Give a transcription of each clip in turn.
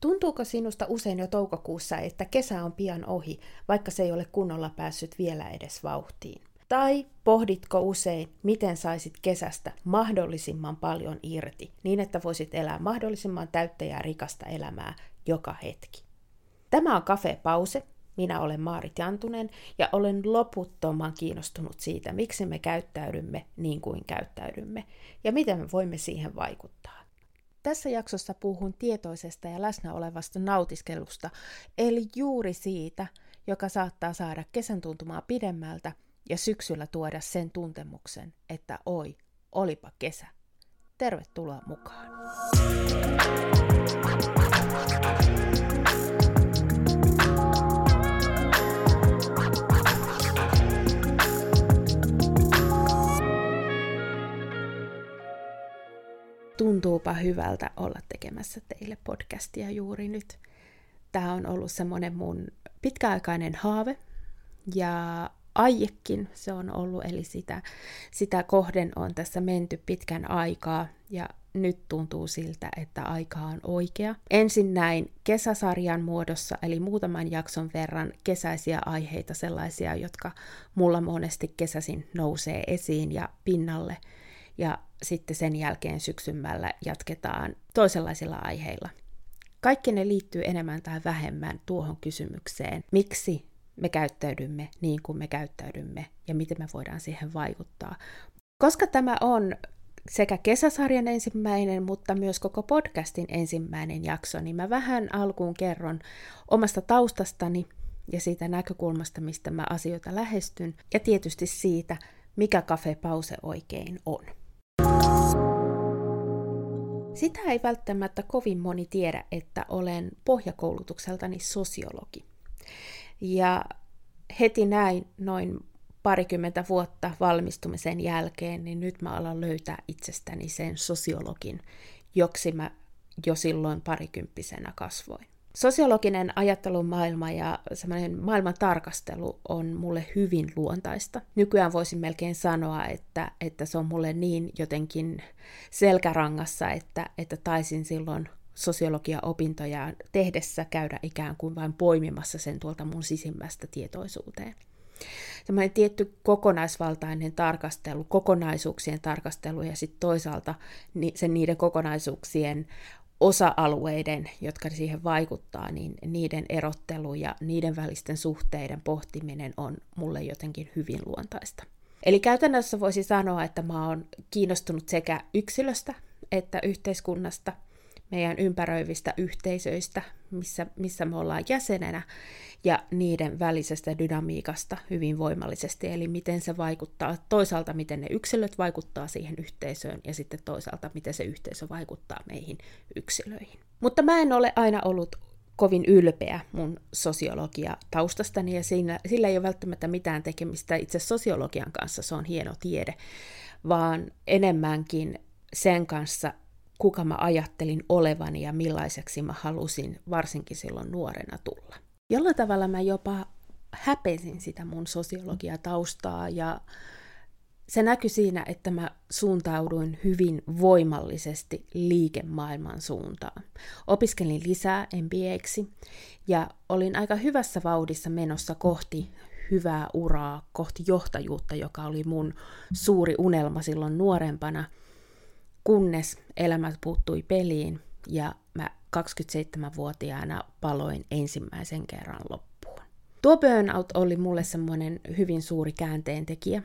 Tuntuuko sinusta usein jo toukokuussa, että kesä on pian ohi, vaikka se ei ole kunnolla päässyt vielä edes vauhtiin? Tai pohditko usein, miten saisit kesästä mahdollisimman paljon irti, niin että voisit elää mahdollisimman täyttä ja rikasta elämää joka hetki? Tämä on Cafe Pause. Minä olen Maarit Jantunen ja olen loputtoman kiinnostunut siitä, miksi me käyttäydymme niin kuin käyttäydymme ja miten me voimme siihen vaikuttaa. Tässä jaksossa puhun tietoisesta ja läsnä olevasta nautiskelusta, eli juuri siitä, joka saattaa saada kesän tuntumaa pidemmältä ja syksyllä tuoda sen tuntemuksen, että oi, olipa kesä. Tervetuloa mukaan! Tuntuupa hyvältä olla tekemässä teille podcastia juuri nyt. Tämä on ollut semmoinen mun pitkäaikainen haave ja aiekin se on ollut, eli sitä, sitä kohden on tässä menty pitkän aikaa ja nyt tuntuu siltä, että aika on oikea. Ensin näin kesäsarjan muodossa, eli muutaman jakson verran kesäisiä aiheita, sellaisia, jotka mulla monesti kesäsin nousee esiin ja pinnalle – ja sitten sen jälkeen syksymällä jatketaan toisenlaisilla aiheilla. Kaikki ne liittyy enemmän tai vähemmän tuohon kysymykseen, miksi me käyttäydymme niin kuin me käyttäydymme ja miten me voidaan siihen vaikuttaa. Koska tämä on sekä kesäsarjan ensimmäinen, mutta myös koko podcastin ensimmäinen jakso, niin mä vähän alkuun kerron omasta taustastani ja siitä näkökulmasta, mistä mä asioita lähestyn, ja tietysti siitä, mikä kafepause oikein on. Sitä ei välttämättä kovin moni tiedä, että olen pohjakoulutukseltani sosiologi. Ja heti näin noin parikymmentä vuotta valmistumisen jälkeen, niin nyt mä alan löytää itsestäni sen sosiologin, joksi mä jo silloin parikymppisenä kasvoin. Sosiologinen ajattelumaailma ja semmoinen maailman tarkastelu on mulle hyvin luontaista. Nykyään voisin melkein sanoa, että, että se on mulle niin jotenkin selkärangassa, että, että taisin silloin sosiologia-opintoja tehdessä käydä ikään kuin vain poimimassa sen tuolta mun sisimmästä tietoisuuteen. Semmoinen tietty kokonaisvaltainen tarkastelu, kokonaisuuksien tarkastelu ja sitten toisaalta sen niiden kokonaisuuksien osa-alueiden, jotka siihen vaikuttaa, niin niiden erottelu ja niiden välisten suhteiden pohtiminen on mulle jotenkin hyvin luontaista. Eli käytännössä voisi sanoa, että mä oon kiinnostunut sekä yksilöstä että yhteiskunnasta, meidän ympäröivistä yhteisöistä, missä, missä me ollaan jäsenenä, ja niiden välisestä dynamiikasta hyvin voimallisesti, eli miten se vaikuttaa, toisaalta miten ne yksilöt vaikuttaa siihen yhteisöön, ja sitten toisaalta miten se yhteisö vaikuttaa meihin yksilöihin. Mutta mä en ole aina ollut kovin ylpeä mun sosiologia taustastani, ja siinä, sillä ei ole välttämättä mitään tekemistä itse sosiologian kanssa, se on hieno tiede, vaan enemmänkin sen kanssa, kuka mä ajattelin olevani ja millaiseksi mä halusin varsinkin silloin nuorena tulla. Jollain tavalla mä jopa häpesin sitä mun sosiologiataustaa ja se näkyi siinä, että mä suuntauduin hyvin voimallisesti liikemaailman suuntaan. Opiskelin lisää MBAksi ja olin aika hyvässä vauhdissa menossa kohti hyvää uraa, kohti johtajuutta, joka oli mun suuri unelma silloin nuorempana – kunnes elämät puuttui peliin ja mä 27-vuotiaana paloin ensimmäisen kerran loppuun. Tuo burnout oli mulle semmoinen hyvin suuri käänteentekijä.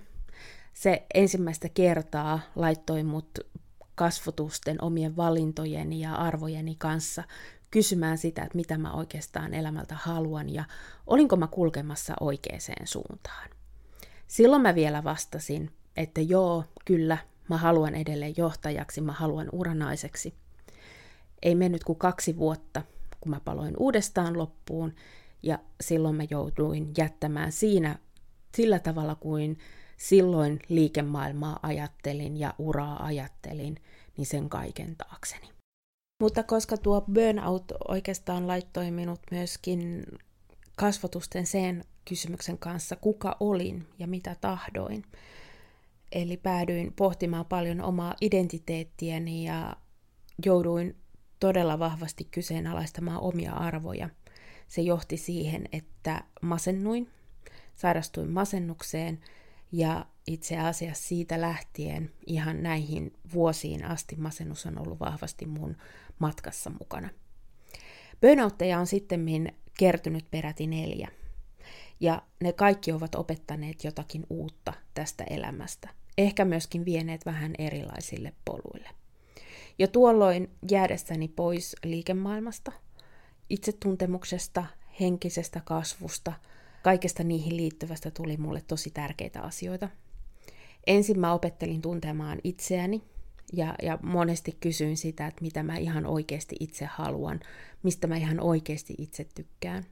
Se ensimmäistä kertaa laittoi mut kasvotusten omien valintojeni ja arvojeni kanssa kysymään sitä, että mitä mä oikeastaan elämältä haluan ja olinko mä kulkemassa oikeaan suuntaan. Silloin mä vielä vastasin, että joo, kyllä, Mä haluan edelleen johtajaksi, mä haluan uranaiseksi. Ei mennyt kuin kaksi vuotta, kun mä paloin uudestaan loppuun, ja silloin mä jouduin jättämään siinä sillä tavalla kuin silloin liikemaailmaa ajattelin ja uraa ajattelin, niin sen kaiken taakseni. Mutta koska tuo burnout oikeastaan laittoi minut myöskin kasvotusten sen kysymyksen kanssa, kuka olin ja mitä tahdoin, Eli päädyin pohtimaan paljon omaa identiteettiäni ja jouduin todella vahvasti kyseenalaistamaan omia arvoja. Se johti siihen, että masennuin, sairastuin masennukseen ja itse asiassa siitä lähtien ihan näihin vuosiin asti masennus on ollut vahvasti mun matkassa mukana. Burnoutteja on sitten kertynyt peräti neljä. Ja ne kaikki ovat opettaneet jotakin uutta tästä elämästä. Ehkä myöskin vieneet vähän erilaisille poluille. Ja tuolloin jäädessäni pois liikemaailmasta, itsetuntemuksesta, henkisestä kasvusta, kaikesta niihin liittyvästä tuli mulle tosi tärkeitä asioita. Ensin mä opettelin tuntemaan itseäni ja, ja monesti kysyin sitä, että mitä mä ihan oikeasti itse haluan, mistä mä ihan oikeasti itse tykkään.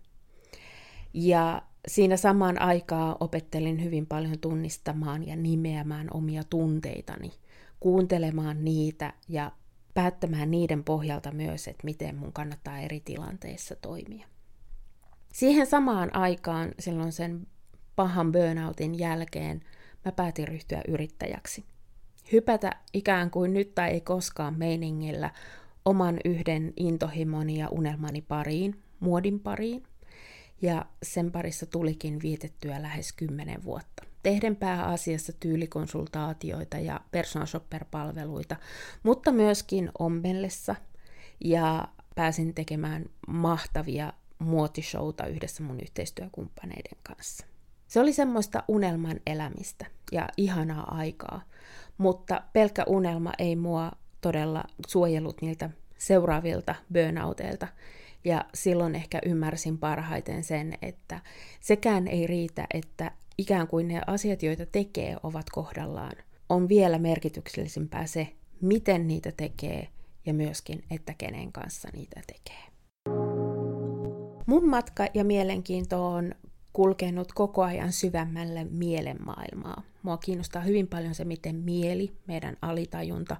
Ja siinä samaan aikaan opettelin hyvin paljon tunnistamaan ja nimeämään omia tunteitani, kuuntelemaan niitä ja päättämään niiden pohjalta myös, että miten mun kannattaa eri tilanteissa toimia. Siihen samaan aikaan, silloin sen pahan burnoutin jälkeen, mä päätin ryhtyä yrittäjäksi. Hypätä ikään kuin nyt tai ei koskaan meiningillä oman yhden intohimoni ja unelmani pariin, muodin pariin, ja sen parissa tulikin vietettyä lähes kymmenen vuotta. Tehden pääasiassa tyylikonsultaatioita ja personal shopper-palveluita, mutta myöskin ommellessa ja pääsin tekemään mahtavia muotishouta yhdessä mun yhteistyökumppaneiden kanssa. Se oli semmoista unelman elämistä ja ihanaa aikaa, mutta pelkkä unelma ei mua todella suojellut niiltä seuraavilta burnouteilta, ja silloin ehkä ymmärsin parhaiten sen, että sekään ei riitä, että ikään kuin ne asiat, joita tekee, ovat kohdallaan. On vielä merkityksellisempää se, miten niitä tekee ja myöskin, että kenen kanssa niitä tekee. Mun matka ja mielenkiinto on kulkenut koko ajan syvemmälle mielenmaailmaa. Mua kiinnostaa hyvin paljon se, miten mieli, meidän alitajunta,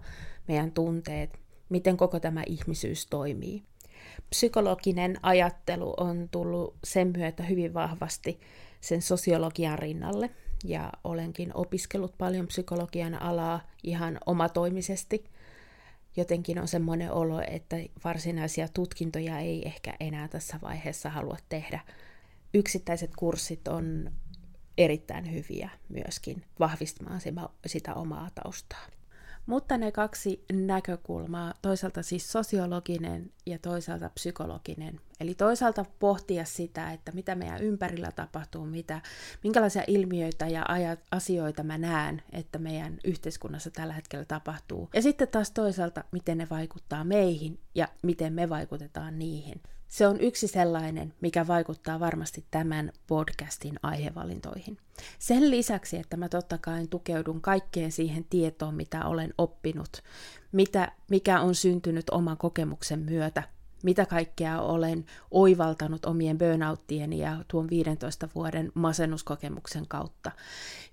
meidän tunteet, miten koko tämä ihmisyys toimii psykologinen ajattelu on tullut sen myötä hyvin vahvasti sen sosiologian rinnalle, ja olenkin opiskellut paljon psykologian alaa ihan omatoimisesti. Jotenkin on semmoinen olo, että varsinaisia tutkintoja ei ehkä enää tässä vaiheessa halua tehdä. Yksittäiset kurssit on erittäin hyviä myöskin vahvistamaan sitä omaa taustaa. Mutta ne kaksi näkökulmaa, toisaalta siis sosiologinen ja toisaalta psykologinen, eli toisaalta pohtia sitä, että mitä meidän ympärillä tapahtuu, mitä, minkälaisia ilmiöitä ja asioita mä näen, että meidän yhteiskunnassa tällä hetkellä tapahtuu. Ja sitten taas toisaalta, miten ne vaikuttaa meihin ja miten me vaikutetaan niihin. Se on yksi sellainen, mikä vaikuttaa varmasti tämän podcastin aihevalintoihin. Sen lisäksi, että mä totta kai tukeudun kaikkeen siihen tietoon, mitä olen oppinut, mitä, mikä on syntynyt oman kokemuksen myötä, mitä kaikkea olen oivaltanut omien burnouttien ja tuon 15 vuoden masennuskokemuksen kautta.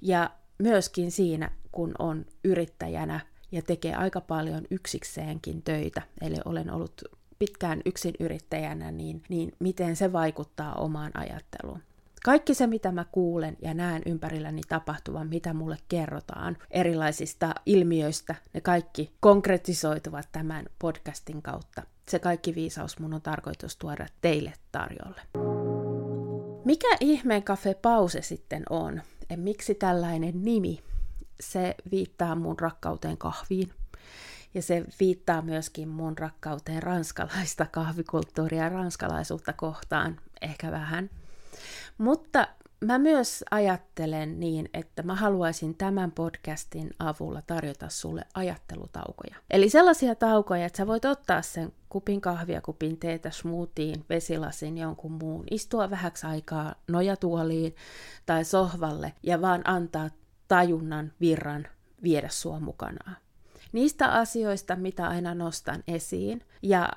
Ja myöskin siinä, kun on yrittäjänä ja tekee aika paljon yksikseenkin töitä, eli olen ollut pitkään yksin yrittäjänä, niin, niin miten se vaikuttaa omaan ajatteluun. Kaikki se, mitä mä kuulen ja näen ympärilläni tapahtuvan, mitä mulle kerrotaan erilaisista ilmiöistä, ne kaikki konkretisoituvat tämän podcastin kautta. Se kaikki viisaus mun on tarkoitus tuoda teille tarjolle. Mikä ihmeen kafe pause sitten on? Ja miksi tällainen nimi? Se viittaa mun rakkauteen kahviin, ja se viittaa myöskin mun rakkauteen ranskalaista kahvikulttuuria ja ranskalaisuutta kohtaan ehkä vähän. Mutta mä myös ajattelen niin, että mä haluaisin tämän podcastin avulla tarjota sulle ajattelutaukoja. Eli sellaisia taukoja, että sä voit ottaa sen kupin kahvia, kupin teetä, smoothien, vesilasin, jonkun muun, istua vähäksi aikaa nojatuoliin tai sohvalle ja vaan antaa tajunnan virran viedä sua mukanaan niistä asioista, mitä aina nostan esiin. Ja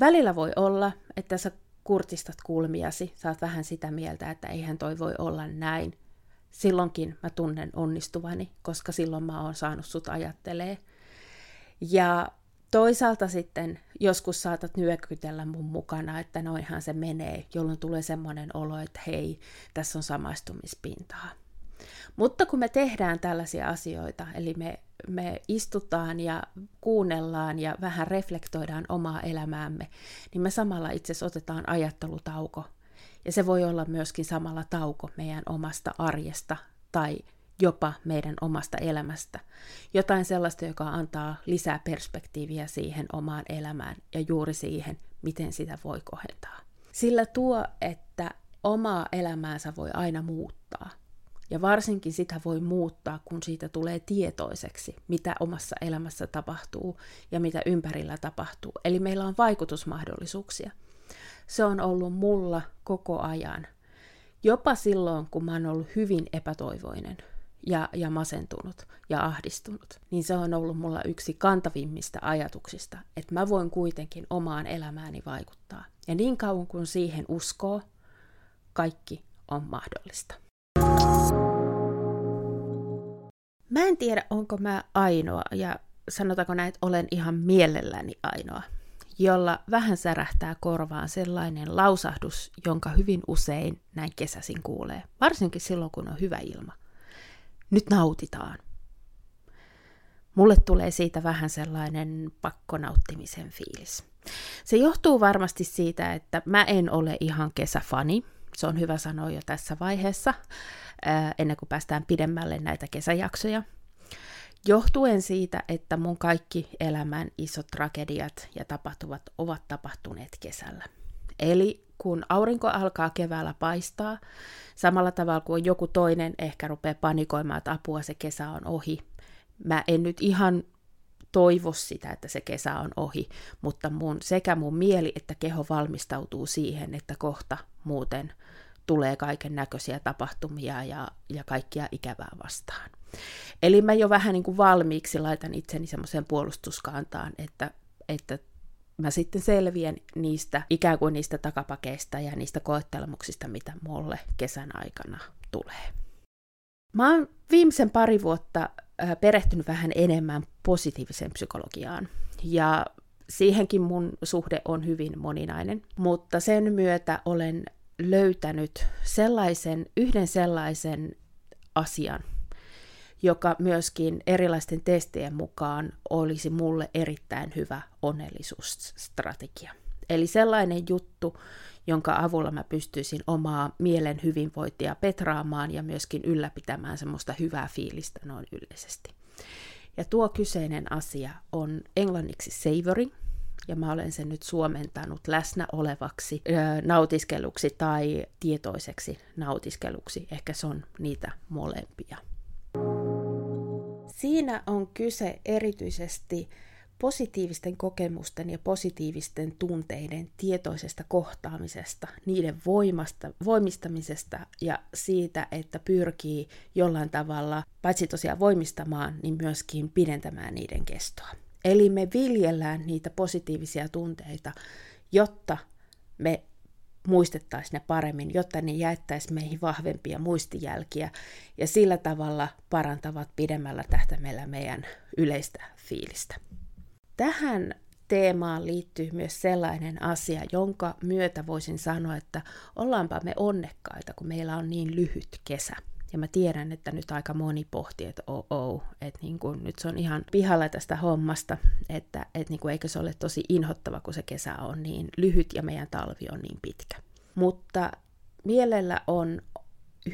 välillä voi olla, että sä kurtistat kulmiasi, saat vähän sitä mieltä, että eihän toi voi olla näin. Silloinkin mä tunnen onnistuvani, koska silloin mä oon saanut sut ajattelee. Ja toisaalta sitten joskus saatat nyökytellä mun mukana, että noinhan se menee, jolloin tulee semmoinen olo, että hei, tässä on samaistumispintaa. Mutta kun me tehdään tällaisia asioita, eli me, me istutaan ja kuunnellaan ja vähän reflektoidaan omaa elämäämme, niin me samalla itse asiassa otetaan ajattelutauko. Ja se voi olla myöskin samalla tauko meidän omasta arjesta tai jopa meidän omasta elämästä. Jotain sellaista, joka antaa lisää perspektiiviä siihen omaan elämään ja juuri siihen, miten sitä voi kohentaa. Sillä tuo, että omaa elämäänsä voi aina muuttaa. Ja varsinkin sitä voi muuttaa, kun siitä tulee tietoiseksi, mitä omassa elämässä tapahtuu ja mitä ympärillä tapahtuu. Eli meillä on vaikutusmahdollisuuksia. Se on ollut mulla koko ajan. Jopa silloin, kun mä oon ollut hyvin epätoivoinen ja, ja masentunut ja ahdistunut, niin se on ollut mulla yksi kantavimmista ajatuksista, että mä voin kuitenkin omaan elämääni vaikuttaa. Ja niin kauan kuin siihen uskoo, kaikki on mahdollista. Mä en tiedä, onko mä ainoa, ja sanotaanko näin, että olen ihan mielelläni ainoa, jolla vähän särähtää korvaan sellainen lausahdus, jonka hyvin usein näin kesäsin kuulee, varsinkin silloin, kun on hyvä ilma. Nyt nautitaan. Mulle tulee siitä vähän sellainen pakkonauttimisen fiilis. Se johtuu varmasti siitä, että mä en ole ihan kesäfani, se on hyvä sanoa jo tässä vaiheessa, ennen kuin päästään pidemmälle näitä kesäjaksoja. Johtuen siitä, että mun kaikki elämän isot tragediat ja tapahtuvat ovat tapahtuneet kesällä. Eli kun aurinko alkaa keväällä paistaa, samalla tavalla kuin joku toinen ehkä rupeaa panikoimaan, että apua se kesä on ohi. Mä en nyt ihan toivo sitä, että se kesä on ohi, mutta mun, sekä mun mieli että keho valmistautuu siihen, että kohta muuten tulee kaiken näköisiä tapahtumia ja, ja kaikkia ikävää vastaan. Eli mä jo vähän niin kuin valmiiksi laitan itseni semmoiseen puolustuskantaan, että, että mä sitten selviän niistä ikään kuin niistä takapakeista ja niistä koettelemuksista, mitä mulle kesän aikana tulee. Mä oon viimeisen pari vuotta perehtynyt vähän enemmän positiiviseen psykologiaan. Ja siihenkin mun suhde on hyvin moninainen, mutta sen myötä olen löytänyt sellaisen, yhden sellaisen asian, joka myöskin erilaisten testien mukaan olisi mulle erittäin hyvä onnellisuusstrategia. Eli sellainen juttu, jonka avulla mä pystyisin omaa mielen hyvinvointia petraamaan ja myöskin ylläpitämään semmoista hyvää fiilistä noin yleisesti. Ja tuo kyseinen asia on englanniksi savory, ja mä olen sen nyt suomentanut läsnä olevaksi nautiskeluksi tai tietoiseksi nautiskeluksi. Ehkä se on niitä molempia. Siinä on kyse erityisesti positiivisten kokemusten ja positiivisten tunteiden tietoisesta kohtaamisesta, niiden voimasta, voimistamisesta ja siitä, että pyrkii jollain tavalla paitsi tosiaan voimistamaan, niin myöskin pidentämään niiden kestoa. Eli me viljellään niitä positiivisia tunteita, jotta me muistettaisiin ne paremmin, jotta ne jättäisi meihin vahvempia muistijälkiä ja sillä tavalla parantavat pidemmällä tähtäimellä meidän yleistä fiilistä. Tähän teemaan liittyy myös sellainen asia, jonka myötä voisin sanoa, että ollaanpa me onnekkaita, kun meillä on niin lyhyt kesä. Ja mä tiedän, että nyt aika moni pohtii, että oh, oh että niin kuin, nyt se on ihan pihalla tästä hommasta, että että niin kuin, eikö se ole tosi inhottava, kun se kesä on niin lyhyt ja meidän talvi on niin pitkä. Mutta mielellä on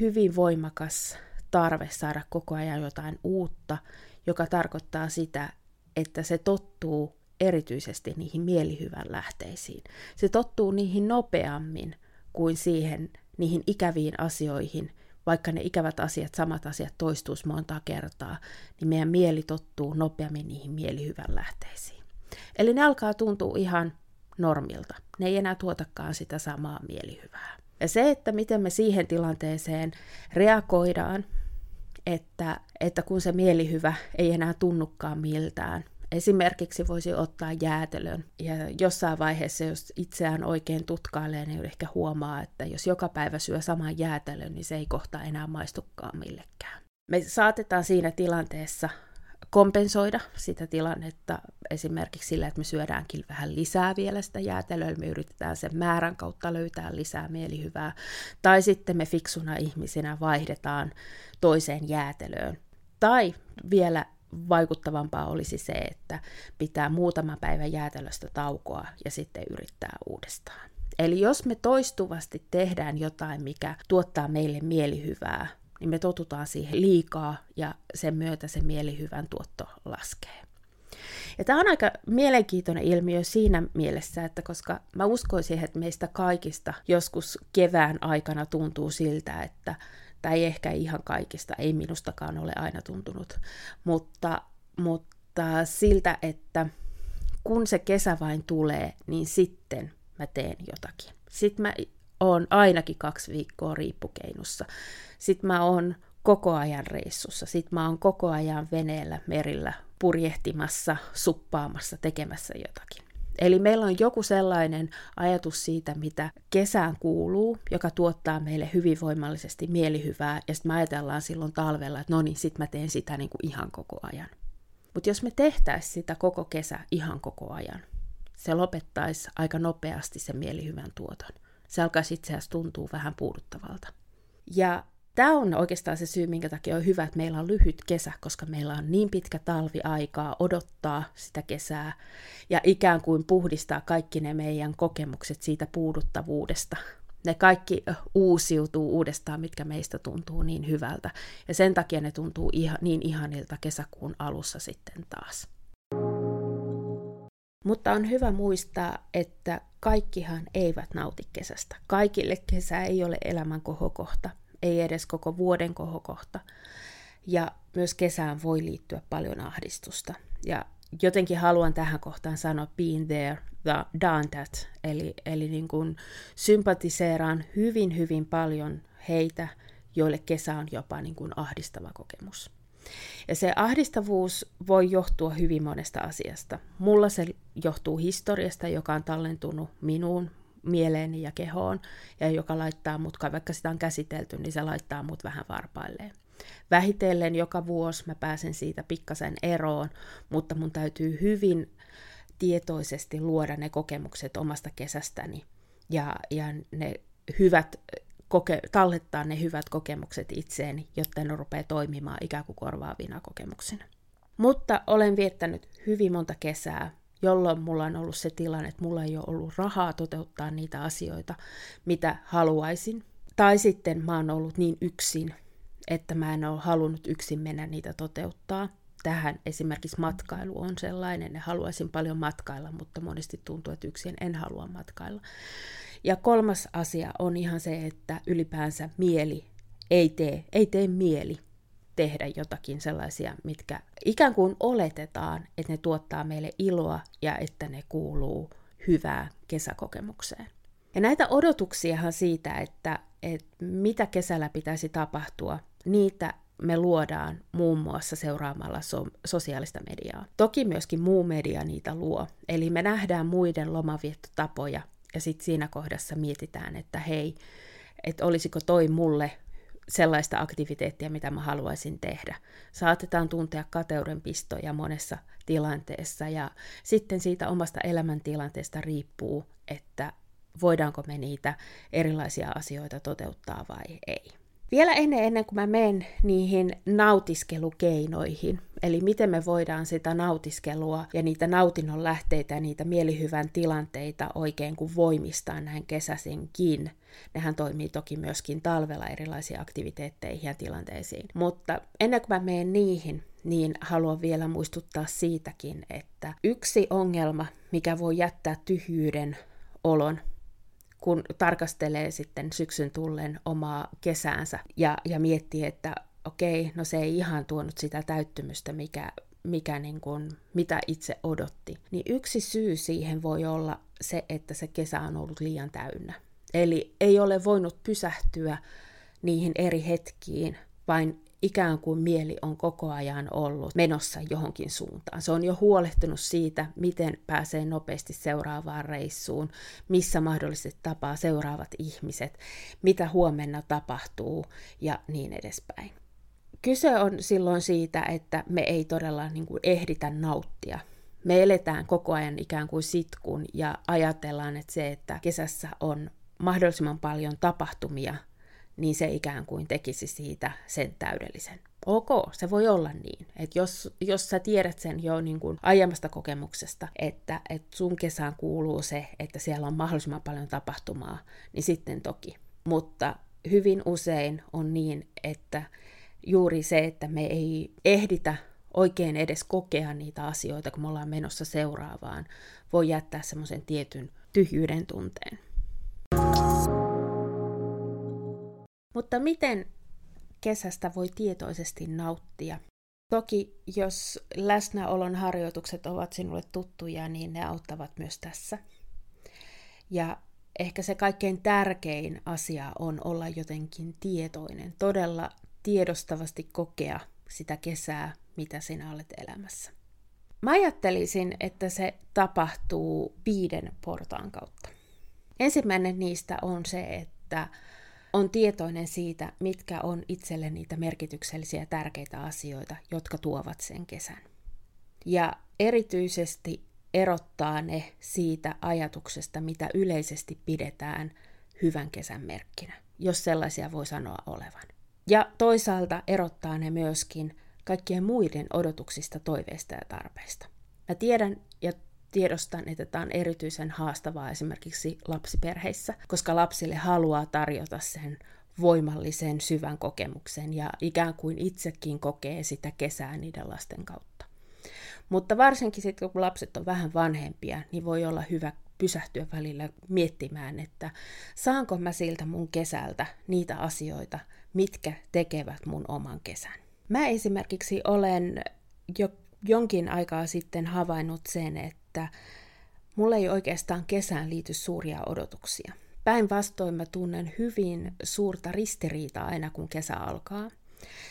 hyvin voimakas tarve saada koko ajan jotain uutta, joka tarkoittaa sitä, että se tottuu erityisesti niihin mielihyvän lähteisiin. Se tottuu niihin nopeammin kuin siihen, niihin ikäviin asioihin, vaikka ne ikävät asiat, samat asiat toistuisi monta kertaa, niin meidän mieli tottuu nopeammin niihin mielihyvän lähteisiin. Eli ne alkaa tuntua ihan normilta. Ne ei enää tuotakaan sitä samaa mielihyvää. Ja se, että miten me siihen tilanteeseen reagoidaan, että, että kun se mielihyvä ei enää tunnukaan miltään, Esimerkiksi voisi ottaa jäätelön ja jossain vaiheessa, jos itseään oikein tutkailee, niin ehkä huomaa, että jos joka päivä syö saman jäätelön, niin se ei kohta enää maistukaan millekään. Me saatetaan siinä tilanteessa kompensoida sitä tilannetta esimerkiksi sillä, että me syödäänkin vähän lisää vielä sitä jäätelöä, me yritetään sen määrän kautta löytää lisää mielihyvää, tai sitten me fiksuna ihmisinä vaihdetaan toiseen jäätelöön. Tai vielä vaikuttavampaa olisi se, että pitää muutama päivä jäätelöstä taukoa ja sitten yrittää uudestaan. Eli jos me toistuvasti tehdään jotain, mikä tuottaa meille mielihyvää, niin me totutaan siihen liikaa ja sen myötä se mielihyvän tuotto laskee. Ja tämä on aika mielenkiintoinen ilmiö siinä mielessä, että koska mä uskoisin, että meistä kaikista joskus kevään aikana tuntuu siltä, että tai ehkä ihan kaikista, ei minustakaan ole aina tuntunut, mutta, mutta siltä, että kun se kesä vain tulee, niin sitten mä teen jotakin. Sitten mä oon ainakin kaksi viikkoa riippukeinussa. Sitten mä oon koko ajan reissussa. Sitten mä oon koko ajan veneellä, merillä, purjehtimassa, suppaamassa, tekemässä jotakin. Eli meillä on joku sellainen ajatus siitä, mitä kesään kuuluu, joka tuottaa meille hyvinvoimallisesti mielihyvää, ja sitten me ajatellaan silloin talvella, että no niin, sitten mä teen sitä niin kuin ihan koko ajan. Mutta jos me tehtäisiin sitä koko kesä ihan koko ajan, se lopettaisi aika nopeasti sen mielihyvän tuoton. Se alkaisi itse asiassa tuntua vähän puuduttavalta. Ja Tämä on oikeastaan se syy, minkä takia on hyvä, että meillä on lyhyt kesä, koska meillä on niin pitkä talvi aikaa odottaa sitä kesää ja ikään kuin puhdistaa kaikki ne meidän kokemukset siitä puuduttavuudesta. Ne kaikki uusiutuu uudestaan, mitkä meistä tuntuu niin hyvältä. Ja sen takia ne tuntuu ihan, niin ihanilta kesäkuun alussa sitten taas. Mutta on hyvä muistaa, että kaikkihan eivät nauti kesästä. Kaikille kesä ei ole elämän kohokohta ei edes koko vuoden kohokohta. Ja myös kesään voi liittyä paljon ahdistusta. Ja jotenkin haluan tähän kohtaan sanoa being there, the, done that, eli, eli niin kuin sympatiseeraan hyvin, hyvin paljon heitä, joille kesä on jopa niin kuin ahdistava kokemus. Ja se ahdistavuus voi johtua hyvin monesta asiasta. Mulla se johtuu historiasta, joka on tallentunut minuun, mieleeni ja kehoon, ja joka laittaa mut, vaikka sitä on käsitelty, niin se laittaa mut vähän varpailleen. Vähitellen joka vuosi mä pääsen siitä pikkasen eroon, mutta mun täytyy hyvin tietoisesti luoda ne kokemukset omasta kesästäni ja, ja ne hyvät koke- tallettaa ne hyvät kokemukset itseeni, jotta ne rupeaa toimimaan ikään kuin korvaavina kokemuksina. Mutta olen viettänyt hyvin monta kesää jolloin mulla on ollut se tilanne, että mulla ei ole ollut rahaa toteuttaa niitä asioita, mitä haluaisin. Tai sitten mä oon ollut niin yksin, että mä en ole halunnut yksin mennä niitä toteuttaa. Tähän esimerkiksi matkailu on sellainen, että haluaisin paljon matkailla, mutta monesti tuntuu, että yksin en halua matkailla. Ja kolmas asia on ihan se, että ylipäänsä mieli ei tee, ei tee mieli tehdä jotakin sellaisia, mitkä ikään kuin oletetaan, että ne tuottaa meille iloa ja että ne kuuluu hyvää kesäkokemukseen. Ja näitä odotuksiahan siitä, että, että mitä kesällä pitäisi tapahtua, niitä me luodaan muun muassa seuraamalla so- sosiaalista mediaa. Toki myöskin muu media niitä luo. Eli me nähdään muiden lomaviettotapoja ja sitten siinä kohdassa mietitään, että hei, että olisiko toi mulle sellaista aktiviteettia, mitä mä haluaisin tehdä. Saatetaan tuntea kateudenpistoja monessa tilanteessa ja sitten siitä omasta elämäntilanteesta riippuu, että voidaanko me niitä erilaisia asioita toteuttaa vai ei. Vielä ennen, ennen kuin mä menen niihin nautiskelukeinoihin, eli miten me voidaan sitä nautiskelua ja niitä nautinnon lähteitä ja niitä mielihyvän tilanteita oikein kuin voimistaa näin kesäisinkin. Nehän toimii toki myöskin talvella erilaisiin aktiviteetteihin ja tilanteisiin. Mutta ennen kuin mä menen niihin, niin haluan vielä muistuttaa siitäkin, että yksi ongelma, mikä voi jättää tyhjyyden olon kun tarkastelee sitten syksyn tullen omaa kesäänsä ja, ja miettii, että okei, no se ei ihan tuonut sitä täyttymystä, mikä, mikä niin kuin, mitä itse odotti, niin yksi syy siihen voi olla se, että se kesä on ollut liian täynnä. Eli ei ole voinut pysähtyä niihin eri hetkiin, vain ikään kuin mieli on koko ajan ollut menossa johonkin suuntaan. Se on jo huolehtunut siitä, miten pääsee nopeasti seuraavaan reissuun, missä mahdollisesti tapaa seuraavat ihmiset, mitä huomenna tapahtuu ja niin edespäin. kyse on silloin siitä, että me ei todella niin kuin ehditä nauttia. Me eletään koko ajan ikään kuin sitkun ja ajatellaan, että se, että kesässä on mahdollisimman paljon tapahtumia, niin se ikään kuin tekisi siitä sen täydellisen. Ok, se voi olla niin, että jos, jos sä tiedät sen jo niin kuin aiemmasta kokemuksesta, että, että sun kesään kuuluu se, että siellä on mahdollisimman paljon tapahtumaa, niin sitten toki. Mutta hyvin usein on niin, että juuri se, että me ei ehditä oikein edes kokea niitä asioita, kun me ollaan menossa seuraavaan, voi jättää semmoisen tietyn tyhjyyden tunteen. Mutta miten kesästä voi tietoisesti nauttia? Toki jos läsnäolon harjoitukset ovat sinulle tuttuja, niin ne auttavat myös tässä. Ja ehkä se kaikkein tärkein asia on olla jotenkin tietoinen, todella tiedostavasti kokea sitä kesää, mitä sinä olet elämässä. Mä ajattelisin, että se tapahtuu viiden portaan kautta. Ensimmäinen niistä on se, että on tietoinen siitä, mitkä on itselle niitä merkityksellisiä tärkeitä asioita, jotka tuovat sen kesän. Ja erityisesti erottaa ne siitä ajatuksesta, mitä yleisesti pidetään hyvän kesän merkkinä, jos sellaisia voi sanoa olevan. Ja toisaalta erottaa ne myöskin kaikkien muiden odotuksista, toiveista ja tarpeista. Mä tiedän tiedostan, että tämä on erityisen haastavaa esimerkiksi lapsiperheissä, koska lapsille haluaa tarjota sen voimallisen syvän kokemuksen ja ikään kuin itsekin kokee sitä kesää niiden lasten kautta. Mutta varsinkin sitten, kun lapset on vähän vanhempia, niin voi olla hyvä pysähtyä välillä miettimään, että saanko mä siltä mun kesältä niitä asioita, mitkä tekevät mun oman kesän. Mä esimerkiksi olen jo jonkin aikaa sitten havainnut sen, että mulla ei oikeastaan kesään liity suuria odotuksia. Päinvastoin mä tunnen hyvin suurta ristiriitaa aina kun kesä alkaa.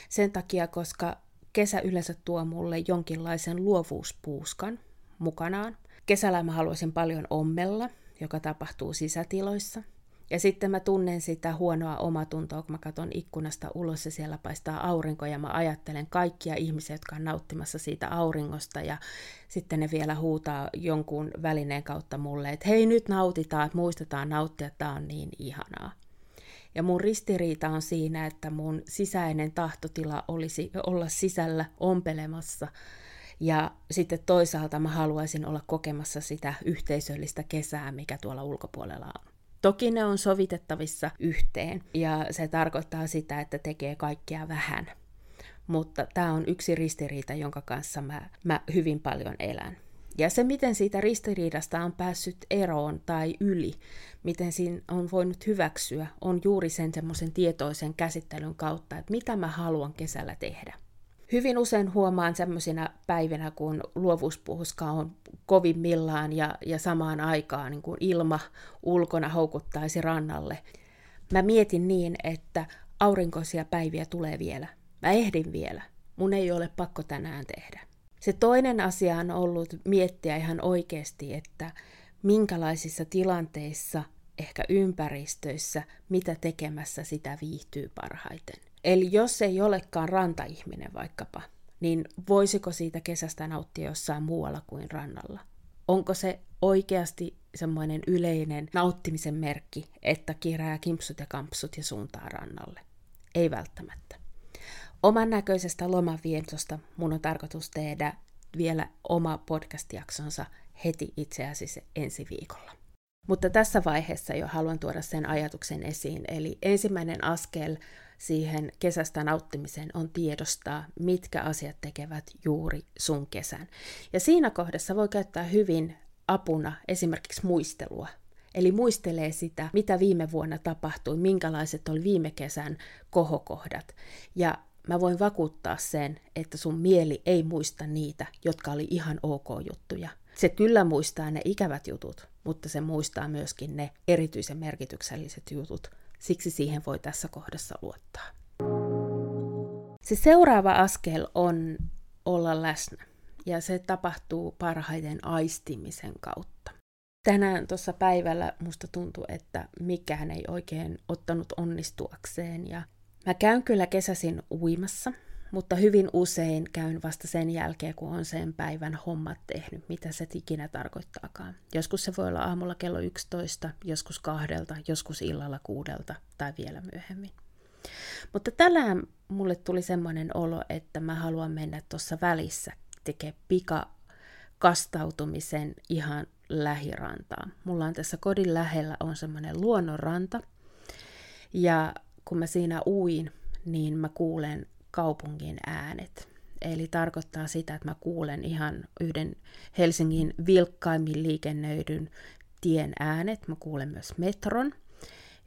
Sen takia, koska kesä yleensä tuo mulle jonkinlaisen luovuuspuuskan mukanaan. Kesällä mä haluaisin paljon ommella, joka tapahtuu sisätiloissa. Ja sitten mä tunnen sitä huonoa omatuntoa, kun mä katson ikkunasta ulos ja siellä paistaa aurinko ja mä ajattelen kaikkia ihmisiä, jotka on nauttimassa siitä auringosta ja sitten ne vielä huutaa jonkun välineen kautta mulle, että hei nyt nautitaan, että muistetaan nauttia, tämä on niin ihanaa. Ja mun ristiriita on siinä, että mun sisäinen tahtotila olisi olla sisällä ompelemassa ja sitten toisaalta mä haluaisin olla kokemassa sitä yhteisöllistä kesää, mikä tuolla ulkopuolella on. Toki ne on sovitettavissa yhteen ja se tarkoittaa sitä, että tekee kaikkea vähän. Mutta tämä on yksi ristiriita, jonka kanssa mä, mä hyvin paljon elän. Ja se, miten siitä ristiriidasta on päässyt eroon tai yli, miten siinä on voinut hyväksyä, on juuri sen semmoisen tietoisen käsittelyn kautta, että mitä mä haluan kesällä tehdä hyvin usein huomaan semmoisina päivinä, kun luovuuspuhuska on kovimmillaan ja, ja samaan aikaan niin kuin ilma ulkona houkuttaisi rannalle. Mä mietin niin, että aurinkoisia päiviä tulee vielä. Mä ehdin vielä. Mun ei ole pakko tänään tehdä. Se toinen asia on ollut miettiä ihan oikeasti, että minkälaisissa tilanteissa, ehkä ympäristöissä, mitä tekemässä sitä viihtyy parhaiten. Eli jos ei olekaan rantaihminen vaikkapa, niin voisiko siitä kesästä nauttia jossain muualla kuin rannalla? Onko se oikeasti semmoinen yleinen nauttimisen merkki, että kirää kimpsut ja kampsut ja suuntaa rannalle? Ei välttämättä. Oman näköisestä lomavietosta mun on tarkoitus tehdä vielä oma podcast-jaksonsa heti itse asiassa ensi viikolla. Mutta tässä vaiheessa jo haluan tuoda sen ajatuksen esiin. Eli ensimmäinen askel siihen kesästä nauttimiseen on tiedostaa, mitkä asiat tekevät juuri sun kesän. Ja siinä kohdassa voi käyttää hyvin apuna esimerkiksi muistelua. Eli muistelee sitä, mitä viime vuonna tapahtui, minkälaiset oli viime kesän kohokohdat. Ja mä voin vakuuttaa sen, että sun mieli ei muista niitä, jotka oli ihan ok juttuja. Se kyllä muistaa ne ikävät jutut, mutta se muistaa myöskin ne erityisen merkitykselliset jutut, Siksi siihen voi tässä kohdassa luottaa. Se seuraava askel on olla läsnä, ja se tapahtuu parhaiten aistimisen kautta. Tänään tuossa päivällä musta tuntuu, että mikään ei oikein ottanut onnistuakseen, ja mä käyn kyllä kesäsin uimassa, mutta hyvin usein käyn vasta sen jälkeen, kun on sen päivän hommat tehnyt, mitä se ikinä tarkoittaakaan. Joskus se voi olla aamulla kello 11, joskus kahdelta, joskus illalla kuudelta tai vielä myöhemmin. Mutta tällä mulle tuli semmoinen olo, että mä haluan mennä tuossa välissä tekemään pika kastautumisen ihan lähirantaan. Mulla on tässä kodin lähellä on semmoinen luonnonranta, ja kun mä siinä uin, niin mä kuulen kaupungin äänet. Eli tarkoittaa sitä, että mä kuulen ihan yhden Helsingin vilkkaimmin liikennöidyn tien äänet. Mä kuulen myös metron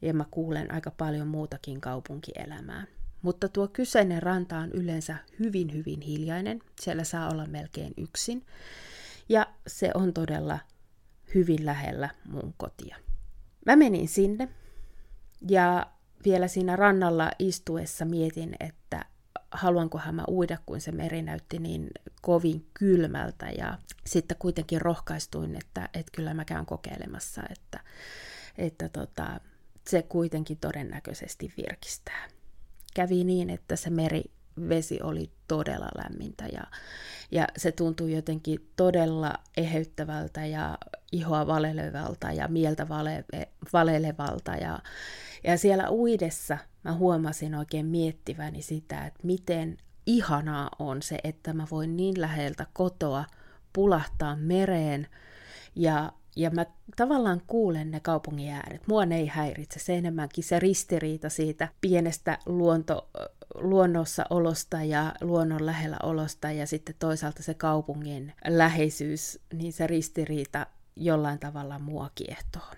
ja mä kuulen aika paljon muutakin kaupunkielämää. Mutta tuo kyseinen ranta on yleensä hyvin, hyvin hiljainen. Siellä saa olla melkein yksin. Ja se on todella hyvin lähellä mun kotia. Mä menin sinne ja vielä siinä rannalla istuessa mietin, että haluankohan mä uida, kun se meri näytti niin kovin kylmältä. Ja sitten kuitenkin rohkaistuin, että, että kyllä mä käyn kokeilemassa, että, että tota, se kuitenkin todennäköisesti virkistää. Kävi niin, että se merivesi oli todella lämmintä ja, ja se tuntui jotenkin todella eheyttävältä ja ihoa valelevalta ja mieltä vale, valelevalta. Ja, ja siellä uidessa mä huomasin oikein miettiväni sitä, että miten ihanaa on se, että mä voin niin läheltä kotoa pulahtaa mereen ja ja mä tavallaan kuulen ne kaupungin äänet. Mua ne ei häiritse. Se enemmänkin se ristiriita siitä pienestä luonto, luonnossa olosta ja luonnon lähellä olosta ja sitten toisaalta se kaupungin läheisyys, niin se ristiriita jollain tavalla mua kiehtoo.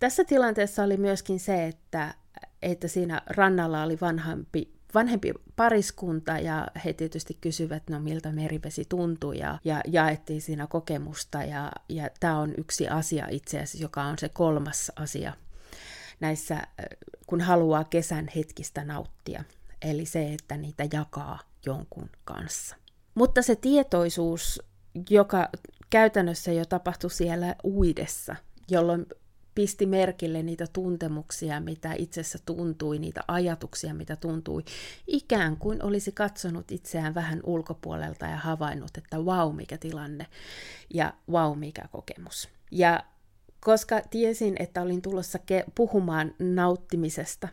Tässä tilanteessa oli myöskin se, että, että siinä rannalla oli vanhampi vanhempi pariskunta ja he tietysti kysyvät, no miltä merivesi tuntuu ja, ja jaettiin siinä kokemusta ja, ja tämä on yksi asia itse asiassa, joka on se kolmas asia näissä, kun haluaa kesän hetkistä nauttia. Eli se, että niitä jakaa jonkun kanssa. Mutta se tietoisuus, joka käytännössä jo tapahtui siellä uidessa, jolloin pisti merkille niitä tuntemuksia, mitä itsessä tuntui, niitä ajatuksia, mitä tuntui, ikään kuin olisi katsonut itseään vähän ulkopuolelta ja havainnut, että vau, mikä tilanne ja vau, mikä kokemus. Ja koska tiesin, että olin tulossa puhumaan nauttimisesta,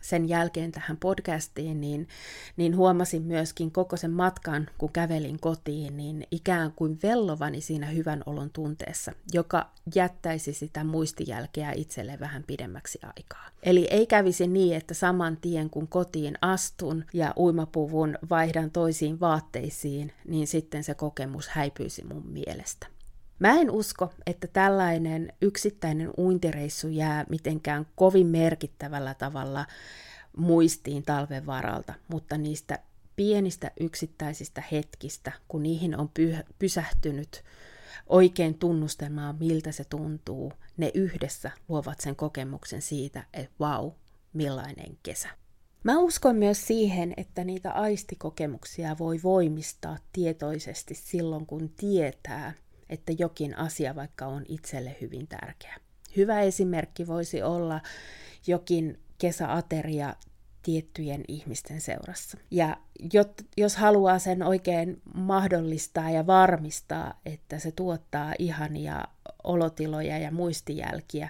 sen jälkeen tähän podcastiin, niin, niin huomasin myöskin koko sen matkan, kun kävelin kotiin, niin ikään kuin vellovani siinä hyvän olon tunteessa, joka jättäisi sitä muistijälkeä itselle vähän pidemmäksi aikaa. Eli ei kävisi niin, että saman tien kun kotiin astun ja uimapuvun vaihdan toisiin vaatteisiin, niin sitten se kokemus häipyisi mun mielestä. Mä en usko, että tällainen yksittäinen uintireissu jää mitenkään kovin merkittävällä tavalla muistiin talven varalta, mutta niistä pienistä yksittäisistä hetkistä, kun niihin on py- pysähtynyt oikein tunnustamaan, miltä se tuntuu, ne yhdessä luovat sen kokemuksen siitä, että vau, millainen kesä. Mä uskon myös siihen, että niitä aistikokemuksia voi voimistaa tietoisesti silloin, kun tietää, että jokin asia vaikka on itselle hyvin tärkeä. Hyvä esimerkki voisi olla jokin kesäateria tiettyjen ihmisten seurassa. Ja jos haluaa sen oikein mahdollistaa ja varmistaa, että se tuottaa ihania olotiloja ja muistijälkiä,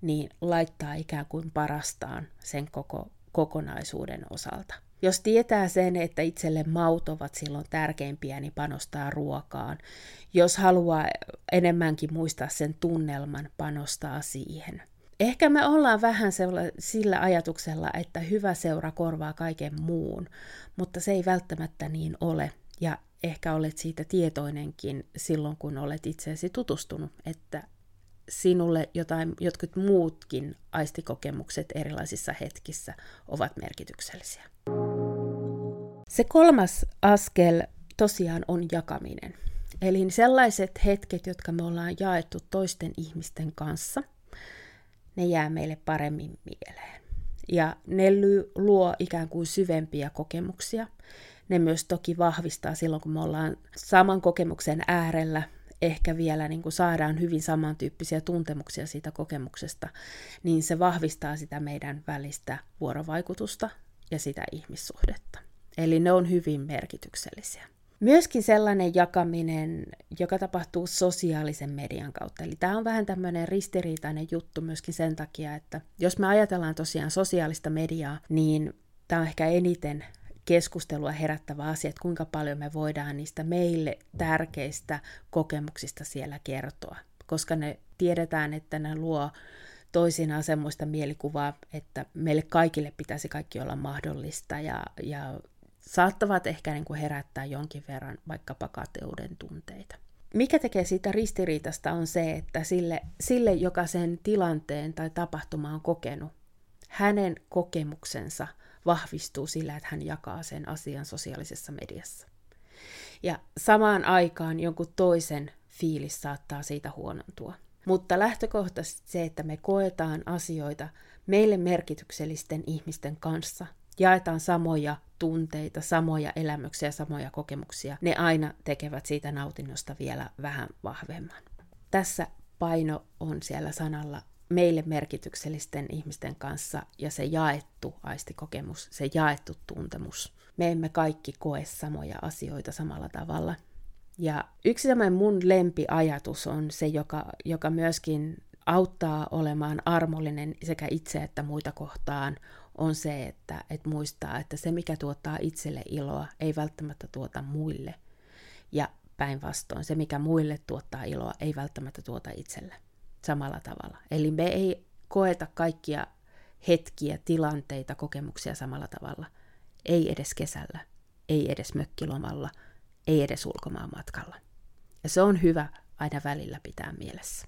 niin laittaa ikään kuin parastaan sen koko kokonaisuuden osalta. Jos tietää sen, että itselle maut ovat silloin tärkeimpiä, niin panostaa ruokaan. Jos haluaa enemmänkin muistaa sen tunnelman, panostaa siihen. Ehkä me ollaan vähän sillä ajatuksella, että hyvä seura korvaa kaiken muun, mutta se ei välttämättä niin ole. Ja ehkä olet siitä tietoinenkin silloin, kun olet itseesi tutustunut, että sinulle jotain, jotkut muutkin aistikokemukset erilaisissa hetkissä ovat merkityksellisiä. Se kolmas askel tosiaan on jakaminen. Eli sellaiset hetket, jotka me ollaan jaettu toisten ihmisten kanssa, ne jää meille paremmin mieleen. Ja ne luo ikään kuin syvempiä kokemuksia. Ne myös toki vahvistaa silloin, kun me ollaan saman kokemuksen äärellä, ehkä vielä niin kuin saadaan hyvin samantyyppisiä tuntemuksia siitä kokemuksesta, niin se vahvistaa sitä meidän välistä vuorovaikutusta ja sitä ihmissuhdetta. Eli ne on hyvin merkityksellisiä. Myöskin sellainen jakaminen, joka tapahtuu sosiaalisen median kautta. Eli tämä on vähän tämmöinen ristiriitainen juttu myöskin sen takia, että jos me ajatellaan tosiaan sosiaalista mediaa, niin tämä on ehkä eniten keskustelua herättävä asia, että kuinka paljon me voidaan niistä meille tärkeistä kokemuksista siellä kertoa, koska ne tiedetään, että ne luo toisinaan semmoista mielikuvaa, että meille kaikille pitäisi kaikki olla mahdollista ja, ja saattavat ehkä niin kuin herättää jonkin verran vaikkapa kateuden tunteita. Mikä tekee siitä ristiriitasta on se, että sille, sille, joka sen tilanteen tai tapahtuma on kokenut, hänen kokemuksensa vahvistuu sillä, että hän jakaa sen asian sosiaalisessa mediassa. Ja samaan aikaan jonkun toisen fiilis saattaa siitä huonontua. Mutta lähtökohtaisesti se, että me koetaan asioita meille merkityksellisten ihmisten kanssa, jaetaan samoja tunteita, samoja elämyksiä, samoja kokemuksia, ne aina tekevät siitä nautinnosta vielä vähän vahvemman. Tässä paino on siellä sanalla meille merkityksellisten ihmisten kanssa ja se jaettu aistikokemus, se jaettu tuntemus. Me emme kaikki koe samoja asioita samalla tavalla. Ja yksi semmoinen mun lempiajatus on se, joka, joka myöskin auttaa olemaan armollinen sekä itse että muita kohtaan, on se, että, että muistaa, että se mikä tuottaa itselle iloa, ei välttämättä tuota muille. Ja päinvastoin, se mikä muille tuottaa iloa, ei välttämättä tuota itselle samalla tavalla. Eli me ei koeta kaikkia hetkiä, tilanteita, kokemuksia samalla tavalla. Ei edes kesällä, ei edes mökkilomalla, ei edes ulkomaan matkalla. Ja se on hyvä aina välillä pitää mielessä.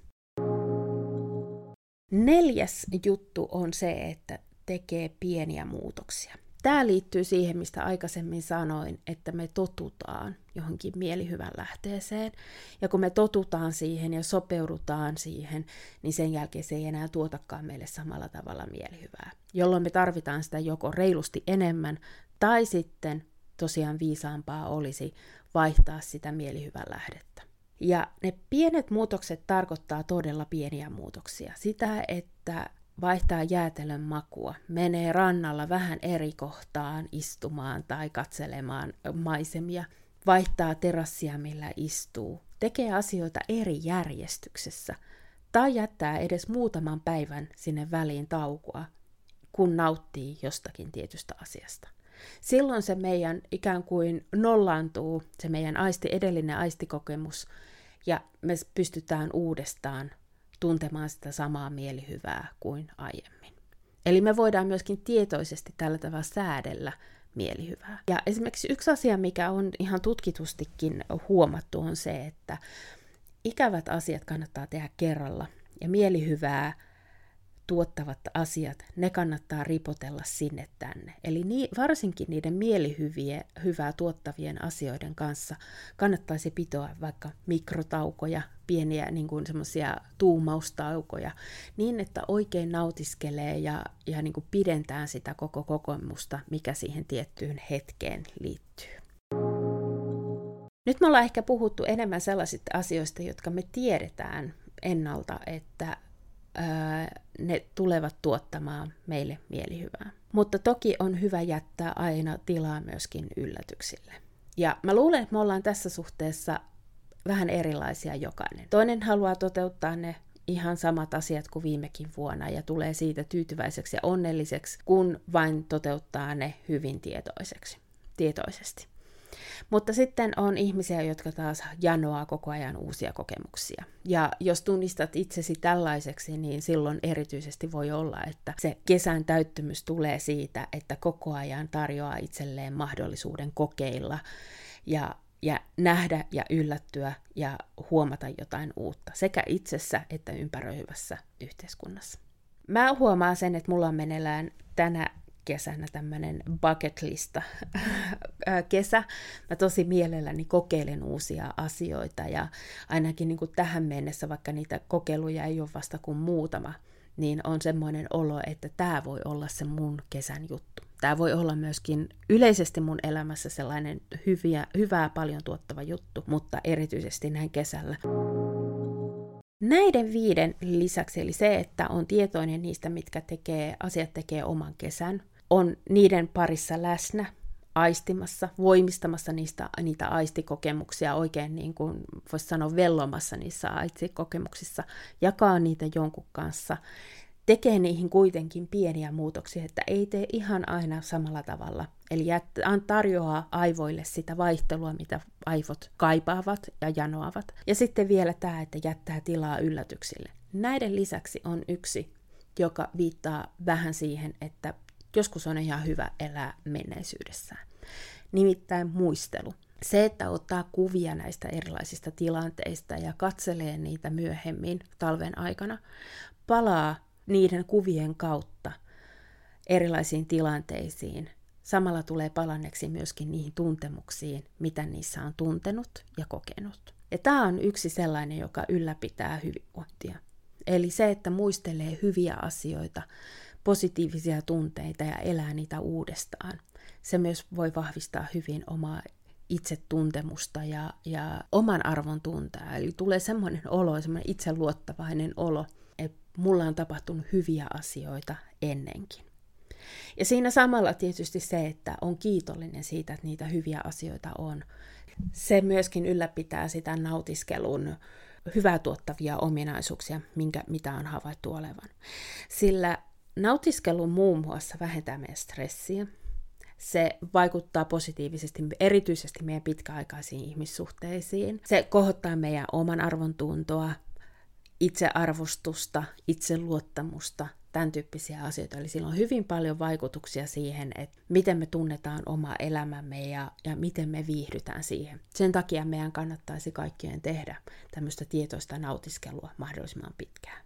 Neljäs juttu on se, että tekee pieniä muutoksia. Tämä liittyy siihen, mistä aikaisemmin sanoin, että me totutaan johonkin mielihyvän lähteeseen. Ja kun me totutaan siihen ja sopeudutaan siihen, niin sen jälkeen se ei enää tuotakaan meille samalla tavalla mielihyvää. Jolloin me tarvitaan sitä joko reilusti enemmän, tai sitten tosiaan viisaampaa olisi vaihtaa sitä mielihyvän lähdettä. Ja ne pienet muutokset tarkoittaa todella pieniä muutoksia. Sitä, että vaihtaa jäätelön makua, menee rannalla vähän eri kohtaan istumaan tai katselemaan maisemia, vaihtaa terassia, millä istuu, tekee asioita eri järjestyksessä. Tai jättää edes muutaman päivän sinne väliin taukoa, kun nauttii jostakin tietystä asiasta. Silloin se meidän ikään kuin nollaantuu, se meidän aisti, edellinen aistikokemus, ja me pystytään uudestaan tuntemaan sitä samaa mielihyvää kuin aiemmin. Eli me voidaan myöskin tietoisesti tällä tavalla säädellä mielihyvää. Ja esimerkiksi yksi asia, mikä on ihan tutkitustikin huomattu, on se, että ikävät asiat kannattaa tehdä kerralla ja mielihyvää tuottavat asiat, ne kannattaa ripotella sinne tänne. Eli nii, varsinkin niiden mielihyviä, hyvää tuottavien asioiden kanssa kannattaisi pitoa vaikka mikrotaukoja, pieniä niin kuin semmoisia tuumaustaukoja, niin että oikein nautiskelee ja, ja niin kuin pidentää sitä koko kokemusta, mikä siihen tiettyyn hetkeen liittyy. Nyt me ollaan ehkä puhuttu enemmän sellaisista asioista, jotka me tiedetään ennalta, että ne tulevat tuottamaan meille mielihyvää. Mutta toki on hyvä jättää aina tilaa myöskin yllätyksille. Ja mä luulen, että me ollaan tässä suhteessa vähän erilaisia jokainen. Toinen haluaa toteuttaa ne ihan samat asiat kuin viimekin vuonna ja tulee siitä tyytyväiseksi ja onnelliseksi, kun vain toteuttaa ne hyvin tietoiseksi, tietoisesti. Mutta sitten on ihmisiä, jotka taas janoaa koko ajan uusia kokemuksia. Ja jos tunnistat itsesi tällaiseksi, niin silloin erityisesti voi olla, että se kesän täyttymys tulee siitä, että koko ajan tarjoaa itselleen mahdollisuuden kokeilla ja ja nähdä ja yllättyä ja huomata jotain uutta sekä itsessä että ympäröivässä yhteiskunnassa. Mä huomaan sen, että mulla on meneillään tänä kesänä tämmöinen bucket lista kesä. Mä tosi mielelläni kokeilen uusia asioita ja ainakin niin kuin tähän mennessä, vaikka niitä kokeiluja ei ole vasta kuin muutama, niin on semmoinen olo, että tämä voi olla se mun kesän juttu. Tämä voi olla myöskin yleisesti mun elämässä sellainen hyviä, hyvää paljon tuottava juttu, mutta erityisesti näin kesällä. Näiden viiden lisäksi, eli se, että on tietoinen niistä, mitkä tekee, asiat tekee oman kesän, on niiden parissa läsnä, aistimassa, voimistamassa niistä, niitä aistikokemuksia, oikein niin kuin voisi sanoa vellomassa niissä aistikokemuksissa, jakaa niitä jonkun kanssa, tekee niihin kuitenkin pieniä muutoksia, että ei tee ihan aina samalla tavalla. Eli tarjoaa aivoille sitä vaihtelua, mitä aivot kaipaavat ja janoavat. Ja sitten vielä tämä, että jättää tilaa yllätyksille. Näiden lisäksi on yksi, joka viittaa vähän siihen, että joskus on ihan hyvä elää menneisyydessään. Nimittäin muistelu. Se, että ottaa kuvia näistä erilaisista tilanteista ja katselee niitä myöhemmin talven aikana, palaa niiden kuvien kautta erilaisiin tilanteisiin. Samalla tulee palanneeksi myöskin niihin tuntemuksiin, mitä niissä on tuntenut ja kokenut. Ja tämä on yksi sellainen, joka ylläpitää hyvinvointia. Eli se, että muistelee hyviä asioita, positiivisia tunteita ja elää niitä uudestaan. Se myös voi vahvistaa hyvin omaa itsetuntemusta ja, ja oman arvon tuntea. Eli tulee semmoinen olo, semmoinen itseluottavainen olo, että mulla on tapahtunut hyviä asioita ennenkin. Ja siinä samalla tietysti se, että on kiitollinen siitä, että niitä hyviä asioita on. Se myöskin ylläpitää sitä nautiskelun hyvää tuottavia ominaisuuksia, minkä, mitä on havaittu olevan. Sillä nautiskelu muun muassa vähentää meidän stressiä. Se vaikuttaa positiivisesti erityisesti meidän pitkäaikaisiin ihmissuhteisiin. Se kohottaa meidän oman arvon tuntoa, itsearvostusta, itseluottamusta, tämän tyyppisiä asioita. Eli sillä on hyvin paljon vaikutuksia siihen, että miten me tunnetaan oma elämämme ja, ja miten me viihdytään siihen. Sen takia meidän kannattaisi kaikkien tehdä tämmöistä tietoista nautiskelua mahdollisimman pitkään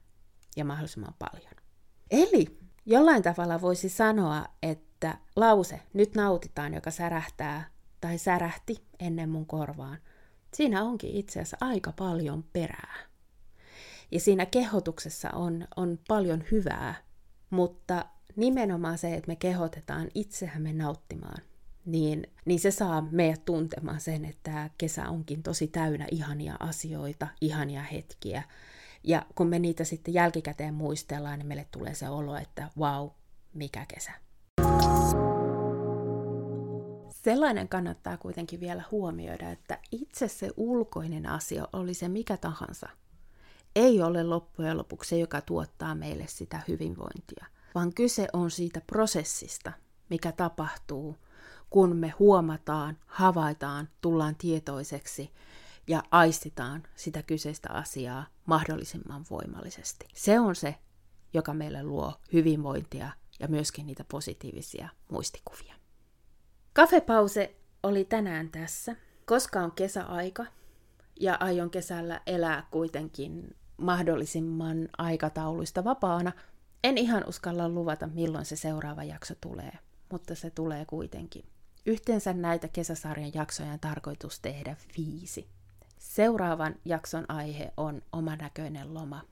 ja mahdollisimman paljon. Eli jollain tavalla voisi sanoa, että lause nyt nautitaan, joka särähtää tai särähti ennen mun korvaan, siinä onkin itse asiassa aika paljon perää. Ja siinä kehotuksessa on, on paljon hyvää, mutta nimenomaan se, että me kehotetaan itseämme nauttimaan, niin, niin se saa meidät tuntemaan sen, että kesä onkin tosi täynnä ihania asioita, ihania hetkiä. Ja kun me niitä sitten jälkikäteen muistellaan, niin meille tulee se olo, että wow, mikä kesä. Sellainen kannattaa kuitenkin vielä huomioida, että itse se ulkoinen asia, oli se mikä tahansa – ei ole loppujen lopuksi se, joka tuottaa meille sitä hyvinvointia, vaan kyse on siitä prosessista, mikä tapahtuu, kun me huomataan, havaitaan, tullaan tietoiseksi ja aistitaan sitä kyseistä asiaa mahdollisimman voimallisesti. Se on se, joka meille luo hyvinvointia ja myöskin niitä positiivisia muistikuvia. Kafepause oli tänään tässä, koska on kesäaika ja aion kesällä elää kuitenkin mahdollisimman aikatauluista vapaana. En ihan uskalla luvata, milloin se seuraava jakso tulee, mutta se tulee kuitenkin. Yhteensä näitä kesäsarjan jaksoja on tarkoitus tehdä viisi. Seuraavan jakson aihe on omanäköinen loma.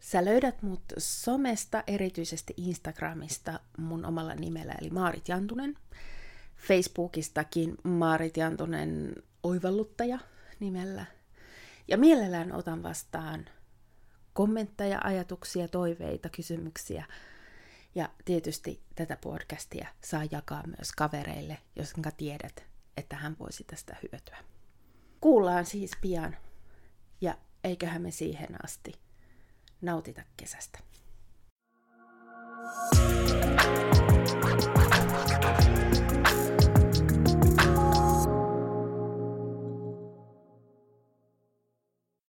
Sä löydät mut somesta, erityisesti Instagramista mun omalla nimellä, eli Maarit Jantunen. Facebookistakin Maarit Jantunen oivalluttaja nimellä ja mielellään otan vastaan kommentteja, ajatuksia, toiveita, kysymyksiä. Ja tietysti tätä podcastia saa jakaa myös kavereille, jos tiedät, että hän voisi tästä hyötyä. Kuullaan siis pian ja eiköhän me siihen asti nautita kesästä. thank you